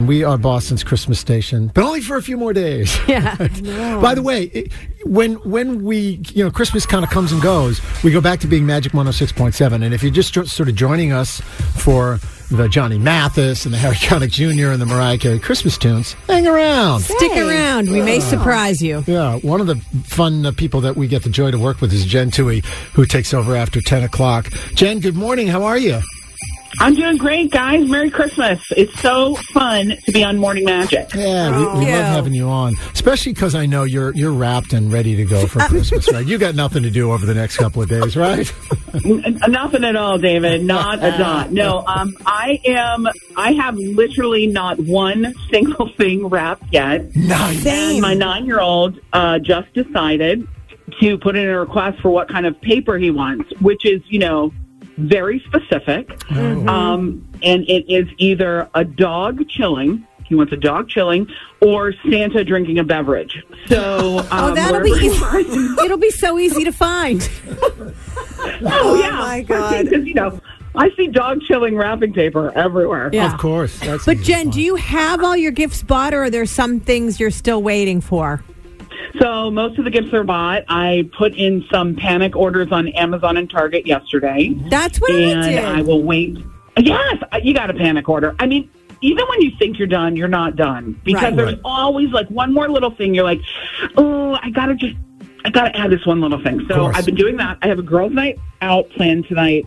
We are Boston's Christmas station, but only for a few more days. Yeah. By the way, it- when when we you know Christmas kind of comes and goes, we go back to being Magic 106.7. And if you're just jo- sort of joining us for the Johnny Mathis and the Harry Connick Jr. and the Mariah Carey Christmas tunes, hang around. Stick around. We may surprise you. Yeah, one of the fun uh, people that we get the joy to work with is Jen Toohey, who takes over after 10 o'clock. Jen, good morning. How are you? I'm doing great, guys. Merry Christmas. It's so fun to be on Morning Magic. Yeah, we, we you. love having you on, especially because I know you're you're wrapped and ready to go for Christmas, right? You got nothing to do over the next couple of days, right? N- Nothing at all, David. Not a dot. No, um, I am, I have literally not one single thing wrapped yet. nice. And my nine year old uh, just decided to put in a request for what kind of paper he wants, which is, you know, very specific. Um, and it is either a dog chilling. He wants a dog chilling or Santa drinking a beverage. So, um, Oh, that'll be easy. It'll be so easy to find. Oh, yeah. my God. Because, you know, I see dog chilling wrapping paper everywhere. Yeah. Of course. That's But Jen, fun. do you have all your gifts bought, or are there some things you're still waiting for? So most of the gifts are bought. I put in some panic orders on Amazon and Target yesterday. That's what I and did. I will wait. Yes, uh, you got a panic order. I mean, even when you think you're done, you're not done because Right. there's Right. always like one more little thing. You're like, oh, I gotta just, I gotta add this one little thing. So. I've been doing that. I have a girls' night out planned tonight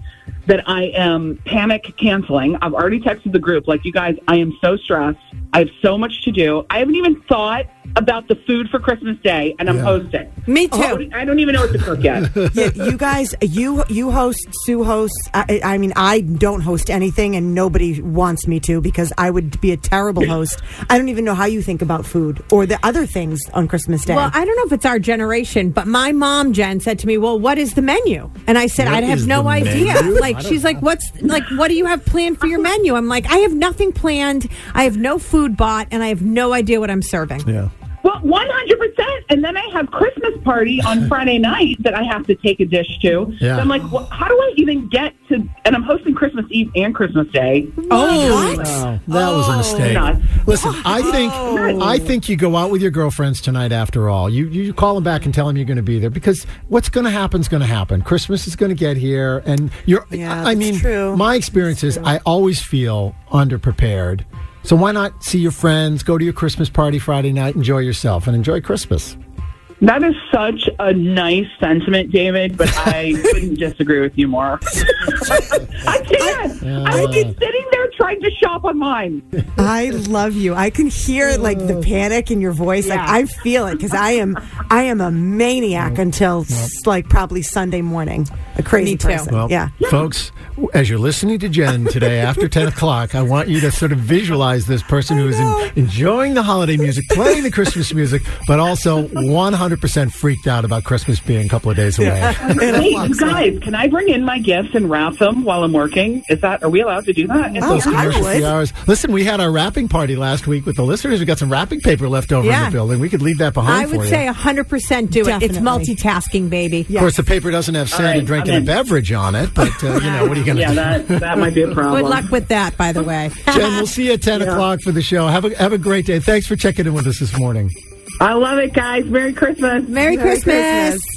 that I am panic canceling. I've already texted the group, like, you guys, I am so stressed. I have so much to do. I haven't even thought about the food for Christmas Day, and I'm Yeah. hosting. Me too. Oh, I don't even know what to cook yet. yeah, you guys, you you host, Sue hosts. I, I mean, I don't host anything, and nobody wants me to because I would be a terrible host. I don't even know how you think about food or the other things on Christmas Day. Well, I don't know if it's our generation, but my mom, Jen, said to me, "Well, what is the menu?" And I said, "I have no idea." menu? Like I don't- she's like, "What's like? What do you have planned for your menu?" I'm like, "I have nothing planned. I have no food bought, and I have no idea what I'm serving." Yeah. Well, one hundred percent. And then I have Christmas party on Friday night that I have to take a dish to. Yeah. So I'm like, well, how do I even get to? And I'm hosting Christmas Eve and Christmas Day. Oh, oh wow. that was a oh. mistake. Nuts. Listen, oh. I think I think you go out with your girlfriends tonight. After all, you you call them back and tell them you're going to be there because what's going to happen is going to happen. Christmas is going to get here, and you're. Yeah, I that's mean, true. my experience is I always feel underprepared. So why not see your friends, go to your Christmas party Friday night, enjoy yourself, and enjoy Christmas. That is such a nice sentiment, David, but I couldn't disagree with you more. I can't. I would be sitting there tried to shop online. I love you. I can hear like the oh. panic in your voice. Like I feel it because I am I am a maniac until s- like probably Sunday morning. A crazy Me too. person. Well, yeah. folks, as you're listening to Jen today after 10 o'clock, I want you to sort of visualize this person who is en- enjoying the holiday music, playing the Christmas music, but also 100% freaked out about Christmas being a couple of days away. Hey, you guys, can I bring in my gifts and wrap them while I'm working? Is that are we allowed to do that? Oh, Those I commercial would. free hours. Listen, we had our wrapping party last week with the listeners. We got some wrapping paper left over in the building. We could leave that behind I for would you. say 100% do it. It's multitasking, baby. of course, the paper doesn't have sand All right, and drinking I'm a beverage on it, but uh, you know what are you going to yeah, do? that that might be a problem. Good luck with that, by the way. Jen, we'll see you at 10 o'clock for the show. Have a, have a great day. Thanks for checking in with us this morning. I love it, guys. Merry Christmas. Merry, Merry Christmas. Christmas.